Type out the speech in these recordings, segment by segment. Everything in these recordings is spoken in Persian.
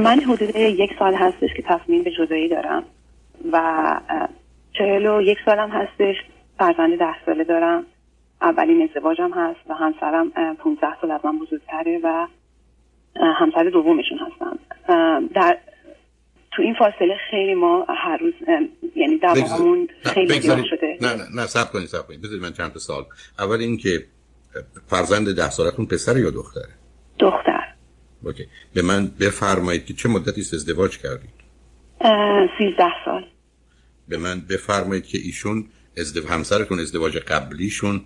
من حدود یک سال هستش که تصمیم به جدایی دارم و چهل و یک سالم هستش فرزند ده ساله دارم اولین ازدواجم هست و همسرم 15 سال از من بزرگتره و همسر دومشون هستم. در تو این فاصله خیلی ما هر روز یعنی دواممون خیلی زیاد شده. نه نه نه سب کنید سب کنید. بذارید من چند سال اول این که فرزند ده سالتون پسر یا دختره؟ دختر. اوکی به من بفرمایید که چه مدتی ازدواج کردید سیزده سال به من بفرمایید که ایشون ازدو... همسرتون ازدواج قبلیشون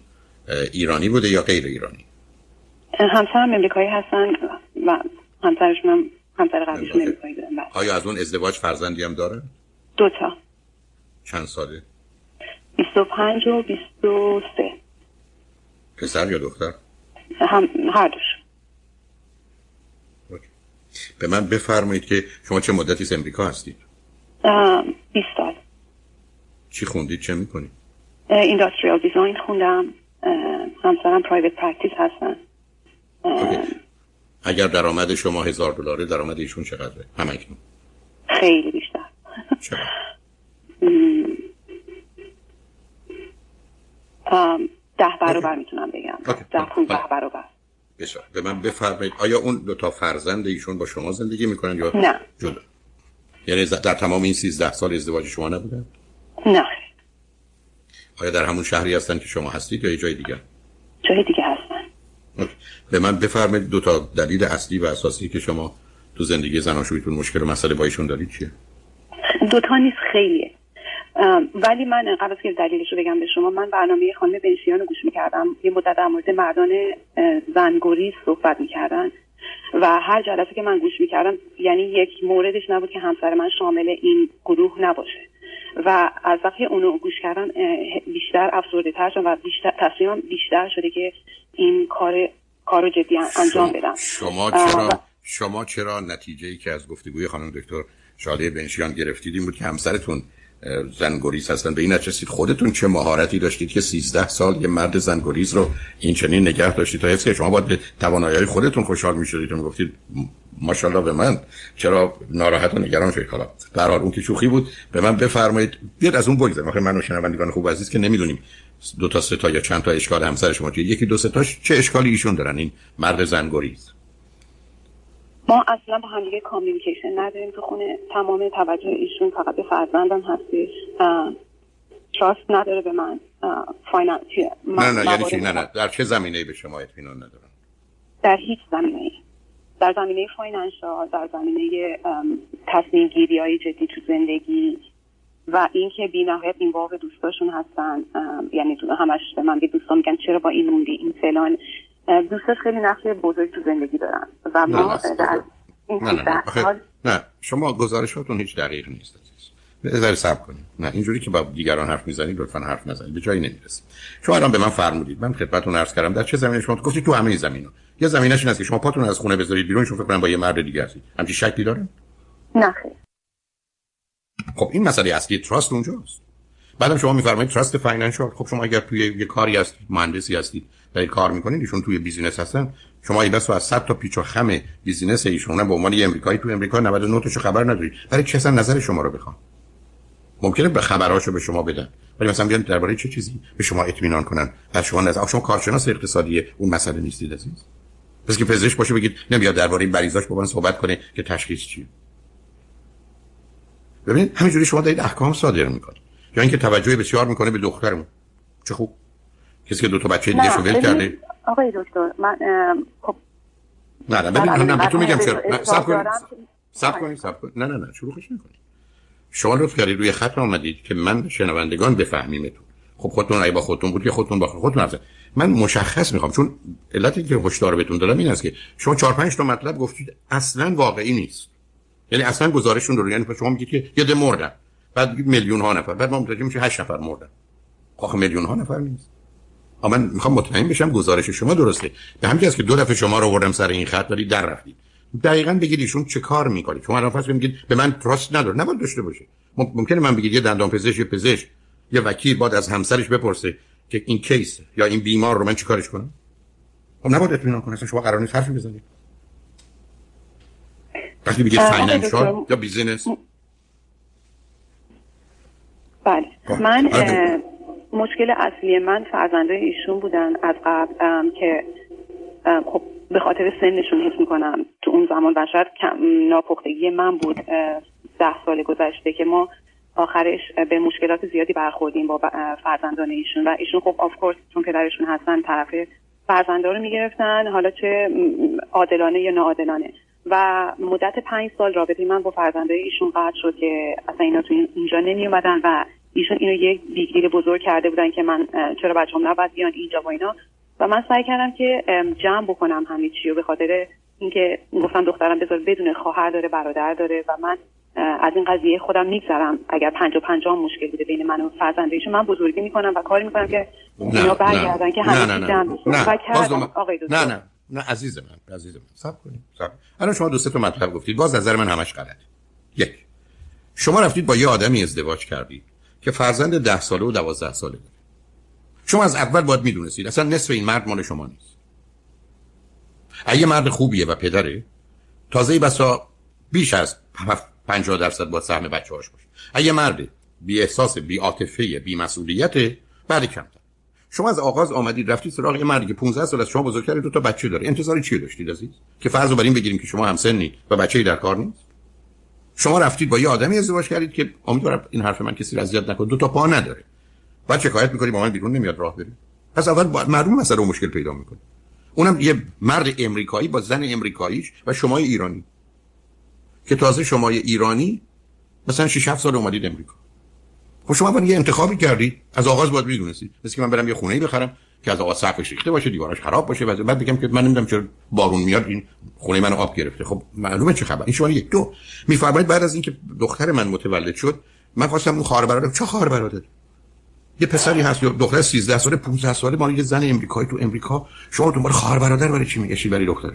ایرانی بوده یا غیر ایرانی همسرم امریکایی هستن و همسرشون هم همسر قبلیشون امریکایی دارن بله. آیا از اون ازدواج فرزندی هم داره؟ دو تا چند ساله؟ 25 و 23 پسر یا دختر؟ هم هر دوش به من بفرمایید که شما چه مدتی از امریکا هستید؟ 20 سال. چی خوندید؟ چه می‌کنید؟ industrial design خوندم. همسرم private practice هستن. اگر درآمد شما هزار دلاره درآمد ایشون چقدره؟ هم‌اکنون خیلی بیشتر. چقدر؟ ده برابر می‌تونم بگم. ده پونزده برابر. بسیار به من بفرمایید آیا اون دو تا فرزند ایشون با شما زندگی می‌کنن یا نه. جدا؟ یعنی در تمام این 13 سال ازدواج شما نبودن نه. آیا در همون شهری هستن که شما هستید یا یه جای دیگه جای دیگه هستن. به من بفرمایید دو تا دلیل اصلی و اساسی که شما تو زندگی زناشویتون مشکل و مسئله با ایشون دارید چیه؟ دو تا نیست خیلیه. ولی من قبل از که دلیلش رو بگم به شما من برنامه خانم بنشیان رو گوش می‌کردم. یه مدت در مورد مردان زنگوری صحبت می‌کردن. و هر جلسه که من گوش می‌کردم یعنی یک موردش نبود که همسر من شامل این گروه نباشه. و از وقتی اونو گوش کردن بیشتر افسرده تر و بیشتر تصمیمم بیشتر شده که این کار کارو جدی انجام بدم. شما چرا شما چرا نتیجه ای که از گفتگوی خانم دکتر شاده بنشیان گرفتید این بود که همسرتون زنگوریز هستن. به این نچستید خودتون چه مهارتی داشتید که 13 سال یه مرد زنگوریز رو این چنین نگه داشتید. تا حفظ که شما باید به توانایی خودتون خوشحال می‌شدید. و می‌گفتید ماشاءالله به من. چرا ناراحت و نگران شدید؟ حالا در اون که شوخی بود به من بفرمایید. بیاد از اون بگذاریم. آخه من و شنوندگان خوب عزیز که نمی‌دونیم دو تا سه تا یا چند تا اشکال همسر شما چیه. یکی دو سه تاش چه اشکالی ایشون دارن؟ این مرد زنگوریز ما اصلا با هم دیگه communication نداریم تو خونه. تمام توجه ایشون فقط به فرزندم هستش. trust نداره به من. financially نه نه یعنی چی؟ نه نه. در چه زمینه به شما اطمینان ندارن در هیچ زمینه در زمینه financial در زمینه تصمیم گیری های جدی تو زندگی و اینکه بی نهایت این واقع دوستاشون هستن. یعنی همش به من به دوستان میگن چرا با این موندی؟ این فلان. دوستش خیلی نقش بزرگ تو زندگی دارن و ما در این نه نه, نه. نه. شما گزارشاتون هیچ دقیق نیست بذارید صبر کنید. نه اینجوری که با دیگران حرف می‌زنید لطفا حرف نزنید. به جایی نمی‌رسید شما الان به من فرمودید. من خدمتتون عرض کردم در چه زمینه شما؟ گفتید تو همه زمینا یه زمینش این است که شما پاتون از خونه بذارید بیرون شما فکر کنم با یه مرد دیگه هستید. همچین شکی داره نه خیر. خب این مسئله اصلی trust اونجاست. بعدم شما میفرمایید trust financial خب شما اگر توی یه کاری هست مهندسی هستید دارید کار می‌کنید ایشون توی business هستن شما این بس از 100 تا پیچ و خم business ایشون به عنوان یه امریکایی تو امریکا 99 تاشو خبر ندارید برای چه اصلا نظر شما رو بخوام؟ ممکنه به خبراشو به شما بدن ولی مثلا بیان درباره چه چیزی به شما اطمینان کنن؟ از شما نظر شما کارشناس اقتصادی اون مسئله نیستید عزیز. پس که پزشک باشه بگید نمیاد درباره مریضاش با من صحبت کنه که تشخیص چیه. ببینید همینجوری شما دارید احکام صادر می‌کنید. یا اینکه توجه بسیار می‌کنه به دخترمون. چه خوب. کسی که دو تا بچه دیگه شو ول کرده. آقای دکتر من خب نه نه ببین نه بهتون میگم چرا صبر کنید صبر کنید صبر کنید. نه نه نه شروعش نکنید. شما لطف کردید روی خط آمدید که من شنوندگان بفهمیمتون خب خودتون ای با خودتون بود که خودتون با خودتون حرف من مشخص می‌خوام چون علتی که هشدار بهتون دادم این است که شما 4 5 تا مطلب گفتید اصلا واقعی نیست. یعنی اصلا گزارشون رو یعنی شما میگید که یه ده مردن بعد میلیون ها نفر. بعد ما متوجه میشه 8 نفر مردن. آخه میلیون ها نفر نیست. اما من می‌خوام مطمئن بشم گزارش شما درسته. به همین که دو دفعه شما رو آوردم سر این خط ولی در رفتید. دقیقا بگید ایشون چه کار می‌کنه. شما الان فرض میگید به من تراست نداره. نباید داشته باشه. ممکنه من بگید یه دندان پزشک یه پزشک. یه وکیل بعد از همسرش بپرسه که این کیس یا این بیمار رو من چیکارش کنم؟ خب نباید اطمینان کنه. شما قرار نیست حرفی بزنید. وقتی میگه financial یا business. بله. خب. من. مشکل اصلی من فرزنده ایشون بودن از قبل که خب به خاطر سنشون حس می‌کنم. تو اون زمان و شاید ناپختگی من بود ده سال گذشته که ما آخرش به مشکلات زیادی برخوردیم با فرزندان ایشون. و ایشون خب of course چون پدرشون هستن طرف فرزنده رو می‌گرفتن. حالا چه عادلانه یا ناعادلانه. و مدت پنج سال رابطه من با فرزنده ایشون قطع شد که اصلا اینا تو اینجا نمی اومدن و ایشون اینو یک بیگدیل بزرگ کرده بودن که من چرا بچه هم نباید بیان اینجا و اینا. و من سعی کردم که جمع بکنم همه چی و به خاطر اینکه گفتم دخترم بذار بدون خواهر داره برادر داره و من از این قضیه خودم میگذرم. اگر پنج و پنجاه مشکل بوده بین من و فرزندشون من بزرگی می‌کنم و کاری می‌کنم که اینا برگردن که همه نه نه نه. نه نه نه. عزیز من عزیز من. سب کنید سب الان شما دو سه تا مطلب گفتید. باز نظر من همش غلط یک. شما رفتید با یه آدمی ازدواج کردید که فرزند ده ساله و دوازده ساله داره شما از اول باید می‌دونستید اصلا نصف این مرد مال شما نیست. اگه مرد خوبیه و پدره تازه بسا بیش از 50 درصد با سهم بچه هاش باشه اگه مرد بی احساس بی عاطفه بی مسئولیت بعد کمتر. شما از آغاز آمدید رفتید سراغ یه مردی که 15 سال از شما بزرگتره دو تا بچه داره. انتظاری چی داشتید عزیز؟ که فرض رو بر بگیریم که شما هم سنی و بچه‌ای در کار نیست؟ شما رفتید با یه آدمی ازدواج کردید که امیدوارم این حرف من کسی را اذیت نکنه. دو تا پا نداره. بعد شکایت می‌کنی با من بیرون نمیاد راه بری پس اول معلوم مسئله رو مشکل پیدا می‌کنه. اونم یه مرد امریکایی با زن امریکاییش و شما ایرانی. که تازه شما ایرانی مثلا 6 7 سال اومدید امریکا. خب شما باید یه انتخابی کردید از آغاز باید می‌دونستید مثل که من برم یه خونه ای بخرم که از آغاز سقفش ریخته باشه دیوارش خراب باشه بعد بگم که من نمی‌دونم چرا بارون میاد این خونه منو آب گرفته. خب معلومه چه خبر. این شما یک دو. میفرمایید بعد از اینکه دختر من متولد شد من خواستم اون خواهر برادر چه خواهر برادر؟ یه پسری هست یا دختر 13 ساله 15 ساله مال یه زن امریکایی تو امریکا. شما دنبال خواهر برادر برای چی میگشی برای دختر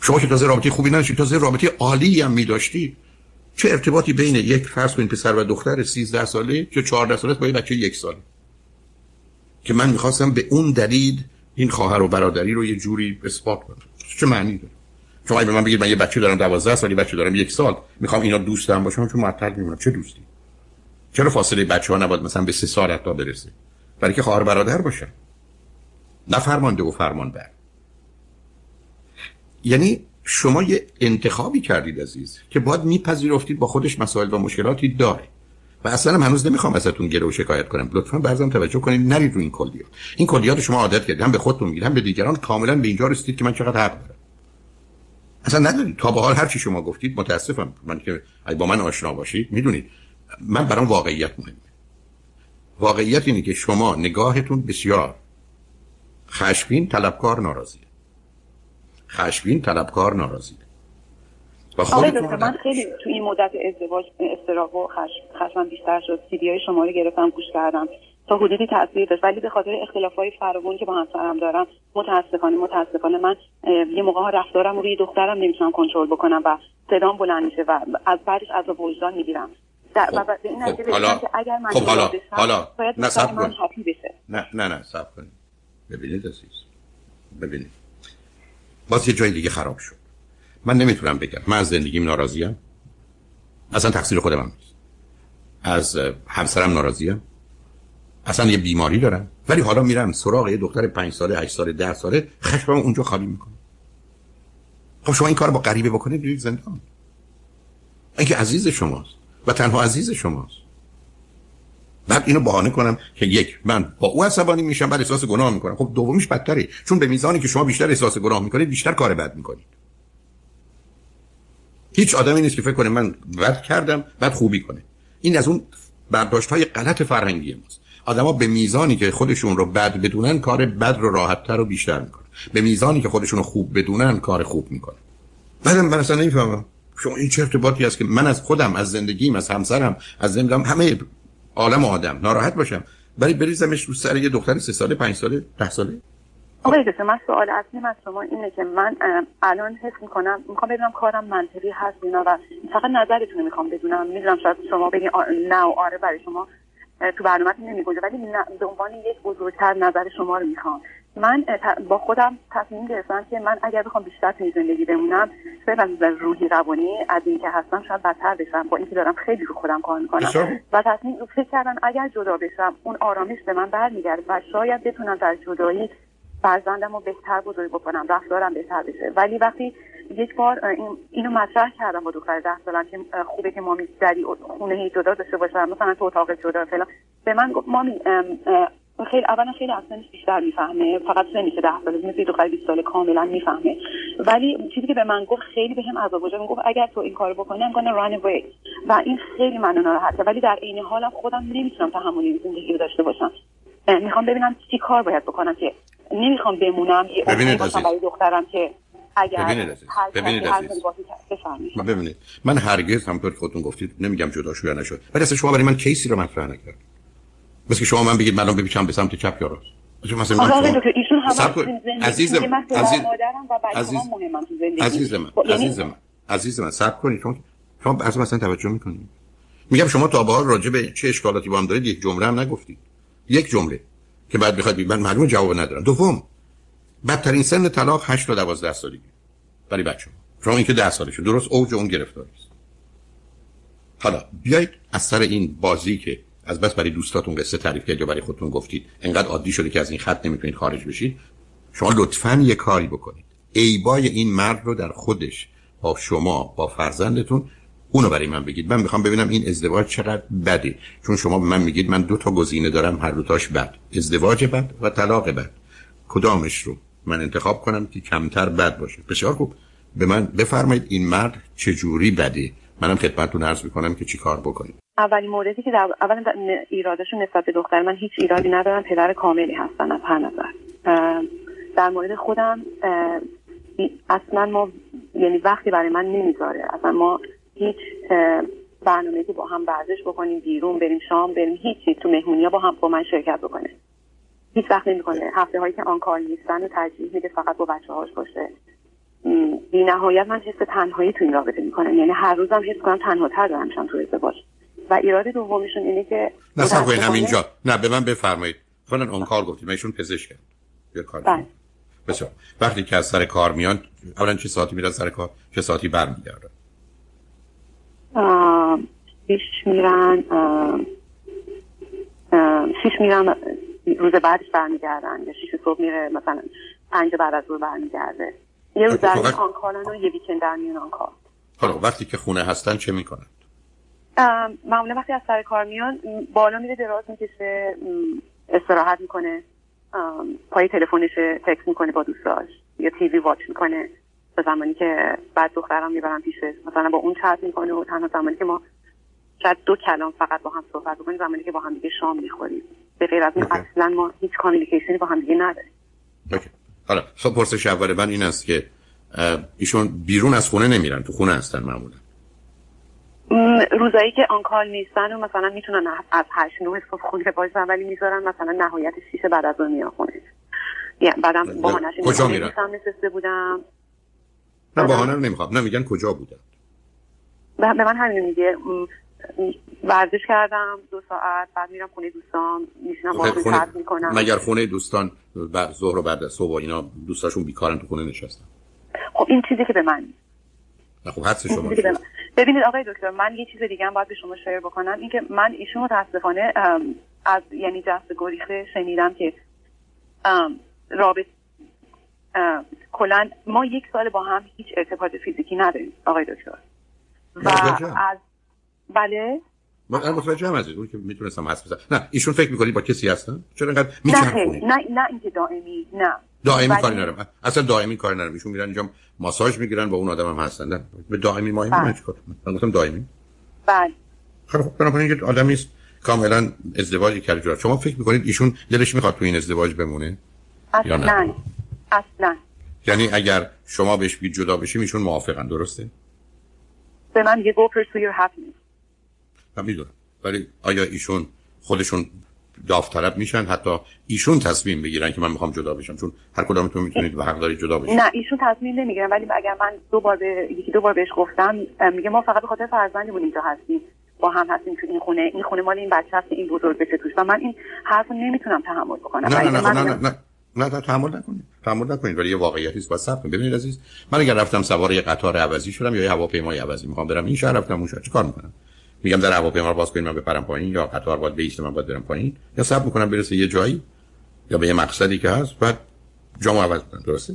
شما که تازه رابطه خوبی نداشتی تازه رابطه عالی هم میداشتی. چه ارتباطی بین یک فرض کنید پسر و دختر 13 ساله چه 14 ساله با یه بچه یک ساله؟ که من می‌خواستم به اون دلیل این خواهر و برادری رو یه جوری اثبات کنم. چه معنی داره؟ شما به من بگید من یه بچه دارم 12 سالی بچه دارم یک سال می‌خوام اینا دوستم باشم چون معطل میمونم. چه دوستی؟ چرا فاصله بچه ها نباید مثلا به سه سال حتی برسه؟ برای که خواهر برادر باشن نه فرمانده و فرمان بر یعنی شما یه انتخابی کردید عزیز که باید میپذیرفتید با خودش مسائل و مشکلاتی داره. و اصلا هم هنوز نمی‌خوام ازتون گره و شکایت کنم. لطفا برزم توجه کنید نرید رو این کلیات. این کلیات شما عادت کردید. هم به خودتون میگید هم به دیگران. کاملا به اینجا رسیدید که من چقدر حق دارم. اصلا ندارید تا به حال هر چی شما گفتید متاسفم. من که با من آشنا باشید می‌دونید. من برام واقعیت مهمه. واقعیت اینه که شما نگاهتون بسیار خشمگین طلبکار ناراضیه. خشمگین طلبکار ناراضیه و خودتون من خیلی تو این مدت ازدواج استراق و خشم بیشتر شد. سیدی های شما رو گرفتم گوش کردم. تا حدودی تاثیر داشت. ولی به خاطر اختلاف های فراوان که با همسرم دارم متاسفانه متاسفانه من یه موقع ها رفتارم روی دخترم نمی‌تونم کنترل بکنم و صدام بلند میشه و از بعدش از وجدان می‌گیرم. خب. و به این خب. حالا اگر من خب حالا حالا نه سب کن. نه نه نه سب کن. ببینید عزیز. ببینید. باز یه جای دیگه خراب شد. من نمی‌تونم بگم. من از زندگیم ناراضیم. اصلا تقصیر خودم هم نیست. از همسرم ناراضیم. اصلا یه بیماری دارم. ولی حالا میرم سراغ یه دختر پنج ساله هشت ساله ده ساله خشمم اونجا خالی می‌کنم خب شما این کار با غریبه بکنید بیرید زندان. اینکه عزیز شماست و تنها عزیز شماست. بعد اینو بهانه کنم که یک من با او عصبانی میشم بعد احساس گناه می‌کنم. خب دومیش بدتره. چون به میزانی که شما بیشتر احساس گناه می‌کنید بیشتر کار بد می‌کنید. هیچ آدمی نیست که فکر کنه من بد کردم بعد خوبی کنه. این از اون برداشت های غلط فرهنگی ماست. آدما به میزانی که خودشون رو بد بدونن کار بد رو راحتتر و بیشتر می‌کنن. به میزانی که خودشون رو خوب بدونن کار خوب می‌کنن. بعدم من اصلا نمی‌فهمم. شما این چه ارتباطی است که من از خودم از زندگیم از همسرم از زندگیم همه عالم آدم. ناراحت باشم. برای بریزمش رو سر یه دختر سه ساله پنج ساله ده ساله. آقای دکتر من سوال اصلی از شما اینه که من الان حس می‌کنم می‌خوام بدونم کارم منطقی هست اینا و فقط نظرتون می‌خوام بدونم. می‌دونم شاید شما بگین نه و آره برای شما تو برنامه نمیگنجه ولی به عنوان یک بزرگتر نظر شما رو می‌خوام. من با خودم تصمیم گرفتم که من اگر بخوام بیشتر توی زندگی بمونم صرف از روحی روانی از این که هستم شاید بدتر بشم. با اینکه دارم خیلی رو خودم کار می‌کنم. و تصمیم فکر کردم اگر جدا بشم اون آرامش به من برمیگرده و شاید بتونم در جدایی فرزندم رو بهتر بزرگ بکنم رفتارم بهتر بشه. ولی وقتی یک بار این اینو مطرح کردم با دختر ده سالم که خوبه که مامی دری خونه جدا داشته باشم مثلا تو اتاق جدا فلان. به من گفت مامی خیلی اولا خیلی اصلا بیشتر می‌فهمه. فقط که ده ساله مثل دختر 20 ساله کاملا می‌فهمه. ولی چیزی که به من گفت خیلی بهم به عذاب وجود گفت اگر تو این کارو بکنی I'm gonna run away. و این خیلی منو ناراحته. ولی در عین حالم خودم نمی‌تونم تحمل این زندگی رو داشته باشم. می‌خوام ببینم چی کار باید بکنم که نمی‌خوام بمونم یه ببینید برای دخترم که اگر ببینید عزیز ببینید من هرگز همطور که خودتون گفتید نمیگم جدا شو یا نشد ولی اصلا شما برای من کیسی رو مطرح نکرد مثل شما من بگید من بپیچم به سمت چپ یا راست. مثلا من شما... ایشون عزیزم عزیز عزیز عزیز من عزیز من عزیز من صبر کنید. چون شما از مثلا توجه می‌کنید. میگم شما تا به حال راجع به چه اشکالاتی با هم دارید یک جمله هم نگفتید. یک جمله که بعد بخواید من معلومه جواب ندارم. دوم بدترین سن طلاق 8 تا 12 سالگی. برای بچه شما اینکه 10 سالشه. درست اوج اون گرفتاری است. حالا بیایید از سر این بازی که از بس برای دوستاتون قصه تعریف کردید یا برای خودتون گفتید؟ انقدر عادی شده که از این خط نمی‌تونید خارج بشید؟ شما لطفا یه کاری بکنید. ایبای این مرد رو در خودش با شما با فرزندتون اونو برای من بگید. من می‌خوام ببینم این ازدواج چقدر بده. چون شما به من میگید من دو تا گزینه دارم هر دوتاش بد. ازدواج بد و طلاق بد. کدامش رو من انتخاب کنم که کمتر بد باشه؟ بسیار خوب. به من بفرمایید این مرد چجوری بده. منم خدمتتون عرض می‌کنم که چی کار بکنیم. اولین موردی که در اول ایرادشون نسبت به دختر من هیچ ایرادی ندارم. پدر کاملی هستن از هر نظر. در مورد خودم اصلا ما یعنی وقتی برای من نمی‌ذاره اصلا ما هیچ برنامه که با هم ورزش بکنیم بیرون بریم شام بریم هیچی تو مهمونی با هم با من شرکت بکنه. هیچ وقت نمی‌کنه. هفته هایی که آن کار نیستن و ترجیح میده فقط با بچه هاش باشه. بی نهایت من حس تنهایی تو این رابطه می‌کنم. یعنی هر روزم حس کنم تنها تر دارم تو ازدواج و ایراد دومیشون اینه که نه سب اینجا نه به من بفرمایید. فلان اون کار گفتیم ایشون پزشکه. یه کار بله. بسیار. وقتی که از سر کار میان اولا چه ساعتی میرن سر کار؟ چه ساعتی برمیگردن؟ شیش میرن شیش میرن روز بعدش برمیگردن یا شیش صبح میره مثلا پنج بعد از روز برمیگرده. یه روز در میان آنکارن و یه ویکند در میان آنکار حالا وقتی که خونه هستن چه می‌کنن؟ معمولا وقتی از سر کار میان بالا میره دراز می‌کشه استراحت می‌کنه پای تلفنش تکس می‌کنه با دوستاش یا تیوی واچ می‌کنه به زمانی که بعد دخترم می‌برم پیشه مثلا با اون چت می‌کنه و تنها زمانی که ما شاید دو کلام فقط با هم صحبت بکنیم زمانی که با هم دیگه شام می‌خوریم. به غیر از این اصلا ما هیچ کامیونیکیشنی با هم دیگه نداریم. حالا خب پرسش اول من این است که ایشون بیرون از خونه نمیرن تو خونه هستن معمولا. روزایی که آنکال نیستن و مثلا می‌تونن از هشت نوع صبح خونه باشن ولی می‌ذارن مثلا نهایت شیش بعد از اون میان خونه. یعنی بعدم بهانش کجا میرن؟ بودم. نه بهانه رو نمی‌خوام. نه میگن کجا بودن. به من همین میگه. ورزش کردم دو ساعت بعد میرم خونه دوستان میشینم با خونه... می‌کنم. مگر خونه دوستان بعد ظهر و بعد صبح اینا دوستاشون بیکارن تو خونه نشستن؟ خب این چیزی که به من خب حدس شما ببینید آقای دکتر من یه چیز دیگه هم باید به شما شیر بکنم. اینکه من ایشون متاسفانه از یعنی جست گریخته شنیدم که رابط کلا ما یک سال با هم هیچ ارتباط فیزیکی نداریم آقای دکتر. و از بله؟ من متوجه هم اون که می‌تونستم حس بزنم. نه ایشون فکر می‌کنی با کسی هستن؟ چرا انقدر نه نه نه اینکه دائمی نه. دائمی کاری نرم اصلا دائمی کاری نرم ایشون میرن اینجا ماساژ می‌گیرن با اون آدم هم هستن. به دائمی ماهی من چیکار من گفتم دائمی. بله. خب بنابراین یه آدمی است. کاملا ازدواجی کرده شما فکر می‌کنید ایشون دلش می‌خواد تو این ازدواج بمونه؟ اصلا یا نه؟ اصلا. یعنی اگر شما بهش بگید جدا بشیم ایشون موافقن. درسته؟ به من یه pursue your happiness. من می‌دونم. ولی آیا ایشون خودشون داوطلب میشن حتی ایشون تصمیم بگیرن که من می‌خوام جدا بشم چون هر کدامتون می‌تونید و حق دارید جدا بشید. نه ایشون تصمیم نمی‌گیرن ولی اگر من دو بار به یکی دو بار بهش گفتم میگه ما فقط به خاطر فرزندمون اینجا هستیم با هم هستیم تو این خونه این خونه مال این بچه هست این بزرگ بشه توش. و من این حرفو نمی‌تونم تحمل بکنم. نه نه نه, نه, نه, نه. نه نه تحمل نکنید تحمل نکنید ولی یه واقعیتی است واسه ببینید عزیز من اگر رفتم سوار یه قطار عوضی شدم یا یه هواپیمای عوضی می‌خوام برم این شهر رفتم اون شهر. چیکار می‌کنم؟ میگم در هواپیما باز کنید من بپرم پایین یا قطار باید بیست من باید برم پایین یا صبر می‌کنم برسه یه جایی یا به یه مقصدی که هست بعد جامو عوض کنم درسته؟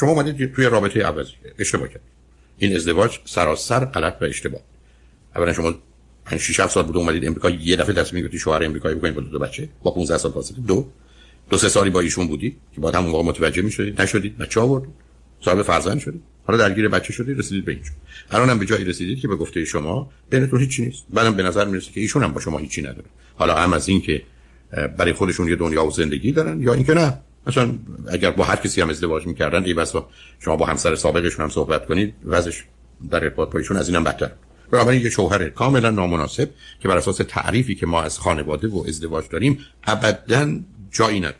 شما اومدید توی رابطه عوضی اشتباه کردید این ازدواج سراسر غلط و اشتباه. اولا شما 5 6 سال بود اومدید امریکا یه دفعه تصمیم گرفتید شوهر امریکایی بکنید با دو, دو بچه با 15 سال فاصله. دو دو سه سالی با ایشون بودی که بعد همون موقع متوجه می‌شدید نشدید بچه آوردید صاحب فرزند شدید. حالا درگیر بچه شدید رسیدید به اینجا. الان هم به جایی رسیدید که به گفته شما بینتون هیچی نیست. بعدم به نظر می‌رسه که ایشون هم با شما هیچی نداره. حالا هم از این که برای خودشون یه دنیا و زندگی دارن یا اینکه نه. مثلا اگر با هر کسی هم ازدواج می‌کردن ای بسا شما با همسر سابقشون هم صحبت کنید وضعش در ارتباط با ایشون از اینم بدتر. بنابراین یه شوهر کاملا نامناسب که بر اساس تعریفی که ما از خانواده و ازدواج داریم ابدا جایی نداره.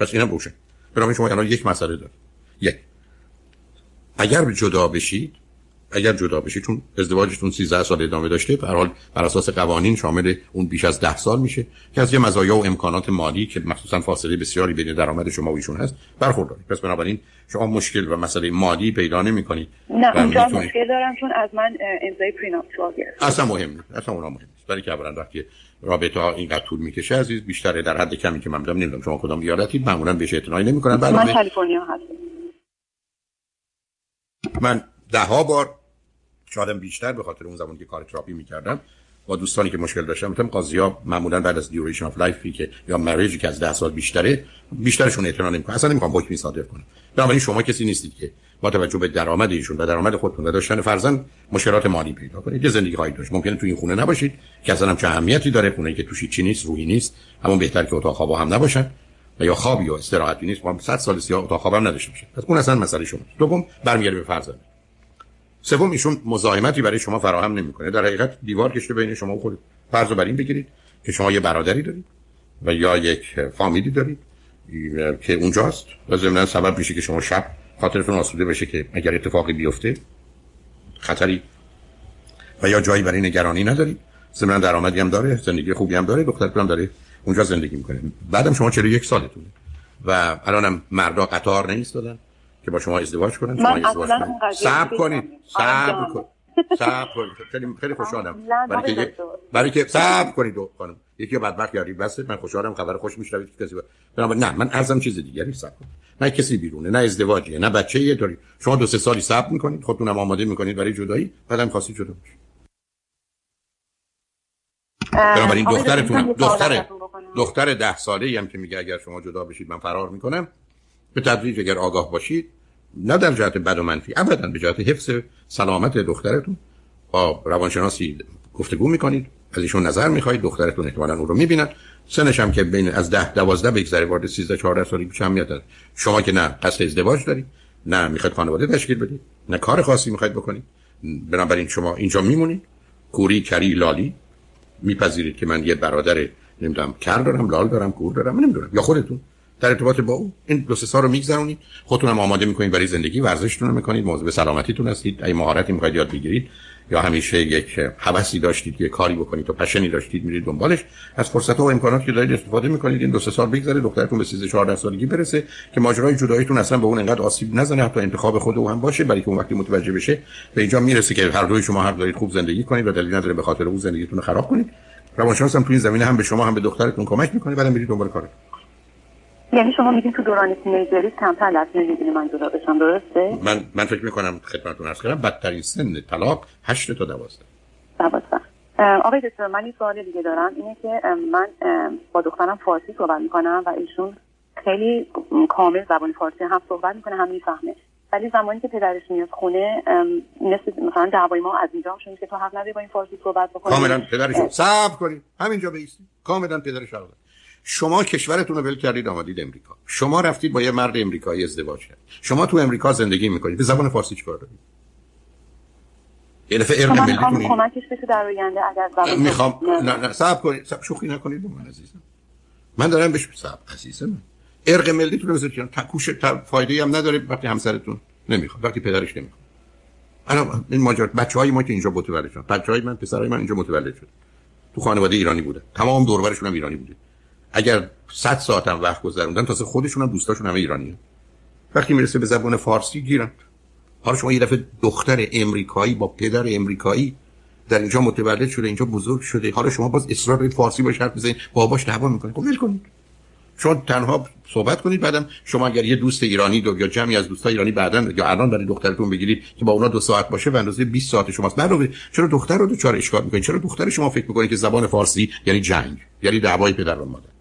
پس اینم روشن. بنابراین شما الان یک مسئله دارید. یک. اگر جدا بشید اگر جدا بشید چون ازدواجتون 13 سال ادامه داشته به حال بر اساس قوانین شامل اون بیش از 10 سال میشه که از یه مزایا و امکانات مالی که مخصوصا فاصله بسیاری بین درآمد شما و ایشون هست برخوردارید. پس بنابراین شما مشکل و مسئله مالی پیدا نمی‌کنید. نه اونجا مشکل دارم چون از من امضای پریناپچوال گرفت. اصلا مهم نیست اصلا اونها مهم نیست. برای که اولا وقتی رابطه ها اینقدر طول می‌کشه عزیز بیشتره در حد کمی که من می‌دونم نمی‌دونم شما کدام ایالتی معمولا بهش اعتنایی نمی‌کنن. من کالیفرنیا هستم. من ده ها بار شاید بیشتر به خاطر اون زمانی که کار تراپی می‌کردم با دوستانی که مشکل داشتم مثلا قاضی ها معمولا بعد از duration of life ی که یا marriage ی که از ده سال بیشتره بیشترشون اعتنا نمی‌کنن. اصلا نمی‌خوام حکمی صادر کنم. بنابراین شما کسی نیستید که با توجه به درآمد ایشون و درآمد خودتون و داشتن فرزند مشکلات مالی پیدا کنید. یه زندگی خواهید داشت. ممکنه تو این خونه نباشید که اصلا هم چه اهمیتی داره خونه که توش چی نیست روحی نیست همون بهتر که اتاق خواب هم نباشن. و یا خوابی و استراحتی نیست. ما 100 سال سیاه اتاق خواب هم نداشته باشه پس اون اصلا مسئله شما دوم برمیگرده به فرزند. سوم ایشون مزاحمتی برای شما فراهم نمی‌کنه. در حقیقت دیوار کشته بین شما و خود فرض بر این بگیرید که شما یه برادری دارید و یا یک فامیلی دارید که اونجاست و ضمن سبب میشه که شما شب خاطرتون آسوده بشه که اگر اتفاقی بیفته خطری و یا جایی برای نگرانی ندارید. ضمن درآمدی هم داره زندگی خوبی هم داره دخترتون هم داره. اونجا زندگی می‌کنه. بعدم شما 41 سالتونه. و الانم مردا قطار نمیستادن که با شما ازدواج کنن. شما ازدواج کنن صبر کنید. صبر کنید. صبر کنید. خیلی خیلی خوشحالم. برای که برای که صبر کنید خانم. یکی بدبخت یاری بس من خوشحالم. خبر خوش میشنوید. کسی بنابراین نه من ارزم چیز دیگری صبر کنید. نه کسی بیرونه. نه ازدواجیه. نه بچه یه طوری شما دو سه سالی صبر می‌کنید. خودتونم آماده می‌کنید. برای جدایی. بعدم خاصی جدا بشید. بنابراین دخترتون دختر دختر ده ساله ای هم که میگه اگر شما جدا بشید من فرار می‌کنم. به تدریج اگر آگاه باشید نه در جهت بد و منفی ابدا به جهت حفظ سلامت دخترتون با روانشناسی گفتگو می‌کنید. از ایشون نظر می‌خواهید دخترتون احتمالاً اون رو می‌بینن سنش هم که بین از ده دوازده بگذره وارد 13 14 سالی پیش هم میاد شما که نه قصد ازدواج دارید نه می‌خواید خانواده تشکیل بدید نه کار خاصی می‌خواید بکنید. بنابراین شما اینجا میمونید. کوری کری لالی میپذیرید که من یه برادر نمی‌دونم کر دارم لال دارم کور دارم نمی‌دونم یا خودتون. در ارتباط با او. این دو سه رو میگذرونید. خودتون هم آماده می‌کنید برای زندگی ورزشتون رو می‌کنید مواظب سلامتیتون هستید. ای مهارتی می‌خواید یاد بگیرید. یا همیشه یک حوثی داشتید یه کاری بکنید تو پشنی داشتید میرید دنبالش. از فرصت و امکاناتی که دارید استفاده می‌کنید. این دو سه سال بگذره دخترتون به 13 14 سالگی برسه که ماجرای جداییتون اصلا به اون انقدر آسیب نزنه حتی انتخاب خود او هم باشه برای که اون وقتی متوجه بشه به اینجا می‌رسه که هر دوی شما حق دارید خوب زندگی کنید و دلیل نداره به خاطر اون زندگیتون خراب کنید. روانشناس هم تو این زمینه هم به شما هم به دخترتون کمک می‌کنه بعدم برید دنبال کارتون. یعنی شما میگین تو دوران تینیجری کمتر تصمیم می‌گیرید من جدا بشم درسته؟ من من فکر می‌کنم خدمتتون عرض کردم بدترین سن طلاق 8 تا 12 12 آقای دکتر من این سوال دیگه دارم. اینه که من با دخترم فارسی صحبت می‌کنم و ایشون خیلی کامل زبان فارسی هم صحبت می‌کنه هم می‌فهمه. ولی زمانی که پدرش میاد خونه مثل مثلا دعوای ما از اینجا هم که تو حق نداری با این فارسی صحبت بکنی. کاملا پدرش صبر کنید همینجا بیستی کاملا پدرش حق شما کشورتون رو ول کردید آمدید امریکا. شما رفتید با یه مرد امریکایی ازدواج کردید شما تو امریکا زندگی می‌کنید. به زبان فارسی چیکار دارید؟ دفعه ارق ملیتون کمکش بشه در آینده اگر می‌خوام. نه. نه صبر کنید. صبر شوخی نکنید من عزیزم. من دارم بهش صبر عزیزم. ارق ملیتون رو بذارید کنار. تکوش فایده هم نداره وقتی همسرتون نمی‌خواد وقتی پدرش نمی‌خواد. انا این ماجرا بچهای ما که اینجا متولد شدن. بچهای من پسرای من اینجا متولد شد تو خانواده ایرانی بوده. تمام دور هم ایرانی بوده. اگر 100 ساعت هم وقت گذروندن تازه خودشون هم دوستاشون همه ایرانی هم. وقتی می‌رسه به زبان فارسی گیرن. حالا شما یه دفعه دختر امریکایی با پدر امریکایی در اینجا متولد شده اینجا بزرگ شده. حالا شما باز اصرار فارسی باش حرف بزنید باباش دعوا می‌کنه. خب کنید. شما تنها صحبت کنید بعدم. شما اگر یه دوست ایرانی دو یا جمعی از دوستای ایرانی بعدا یا الان برای دخترتون بگیرید که با اونا دو ساعت باشه به اندازه 20 ساعت شماست. علاوه چرا دختر رو دو چهار اشکال می‌کنید؟ چرا دختر شما فکر می‌کنید که زبان فارسی یعنی جنگ یعنی دعوای پدر و مادر؟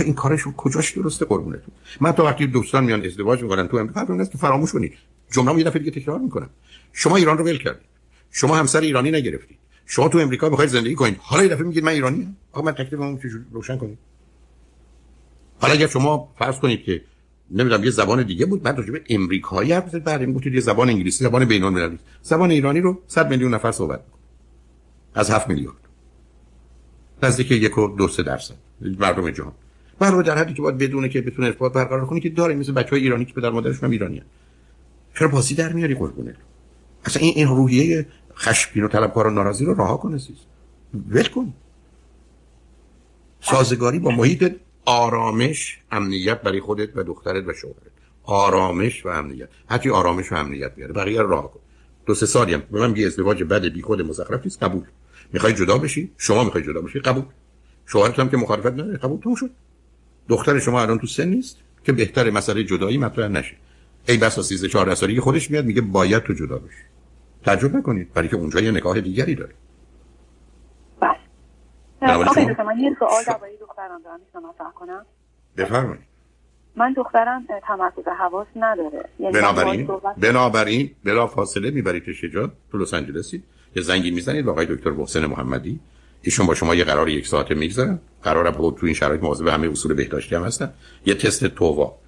این کارشون کجاش درسته قربونتون من تا وقتی دوستان میان ازدواج می‌کنن تو امریکا فرق که فراموش کنید جمله یه دفعه دیگه تکرار می‌کنم. شما ایران رو ول کردید شما همسر ایرانی نگرفتید شما تو امریکا می‌خواید زندگی کنید. حالا یه دفعه میگید من ایرانی ام. آقا من تکلیفمو چجوری روشن کنید. حالا اگر شما فرض کنید که نمی‌دونم یه زبان دیگه بود بعد راجع به امریکایی حرف زدید بعد می‌گفتید یه زبان انگلیسی زبان بین المللی زبان ایرانی رو 100 میلیون نفر صحبت از 7 میلیون نزدیک یک و دو سه درصد. مردم جهان. برای در حدی که باید بدونه که بتونه ارتباط برقرار کنه که داره مثل بچهای ایرانی که پدر مادرشون هم ایرانی هست. چرا بازی در میاری قربونه؟ اصلا این این روحیه خشمگین و طلبکار و ناراضی رو رها کن عزیز. ول کن. سازگاری با محیط آرامش امنیت برای خودت و دخترت و شوهرت. آرامش و امنیت. حتی آرامش و امنیت بیاره بقیه راه کن. دو سه سالی هم. به من میگه ازدواج بد بی خود مزخرف نیست قبول. می‌خوای جدا بشی؟ شما می‌خوای جدا بشی؟ قبول. شوهرت هم که مخالفت نداره قبول. تو شد. دختر شما الان تو سن نیست؟ که بهتر مسئله جدایی مطرح نشه. ای بسا 13 14 سالگی خودش میاد میگه باید تو جدا بشی. تعجب نکنید. برای که اونجا یه نگاه دیگری داره. بله. آقای من یه سوال درباره دخترم دارم. می‌تونم مطرح کنم؟ بفرمایید. من دخترم تمرکز حواس نداره. یعنی بنابراین بنابراین بلا فاصله می‌برید شجاع تو لس آنجلسی. یه زنگی می‌زنید با آقای دکتر محسن محمدی. ایشون با شما یه قرار یک ساعت می‌گذارن قرار بود تو این شرایط مواظب همه اصول بهداشتی هم هستن. یه تست تووا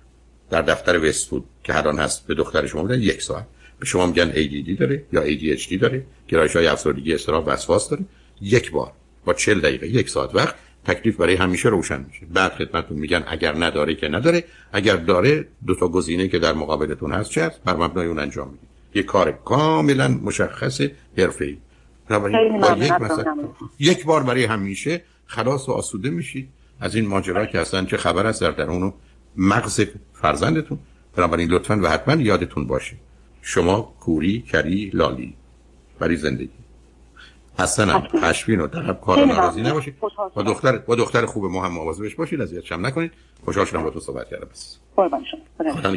در دفتر وستفود که الان هست به دختر شما بدن یک ساعت. به شما میگن ADD داره یا ADHD داره. گرایش های افسردگی استراب وسواس داره. یک بار با 40 دقیقه یک ساعت وقت تکلیف برای همیشه روشن میشه. بعد خدمتتون میگن اگر نداره که نداره. اگر داره دو تا گزینه که در مقابلتون هست چه هست؟ بر مبنای اون انجام می‌دید. یه کار کاملا مشخص حرفه‌ای. با یک مثلا یک بار برای همیشه خلاص و آسوده میشید از این ماجرا که اصلا چه خبر است در درون مغز فرزندتون. بنابراین لطفا و حتما یادتون باشه. شما کوری کری لالی. برای زندگی. اصلا خشمگین و طرف کار ناراضی نباشید. با دختر با دختر خوب ما هم مواظبش باشید. اذیتش هم نکنید. خوشحال شدم با تو صحبت کردم. بس قربان شما.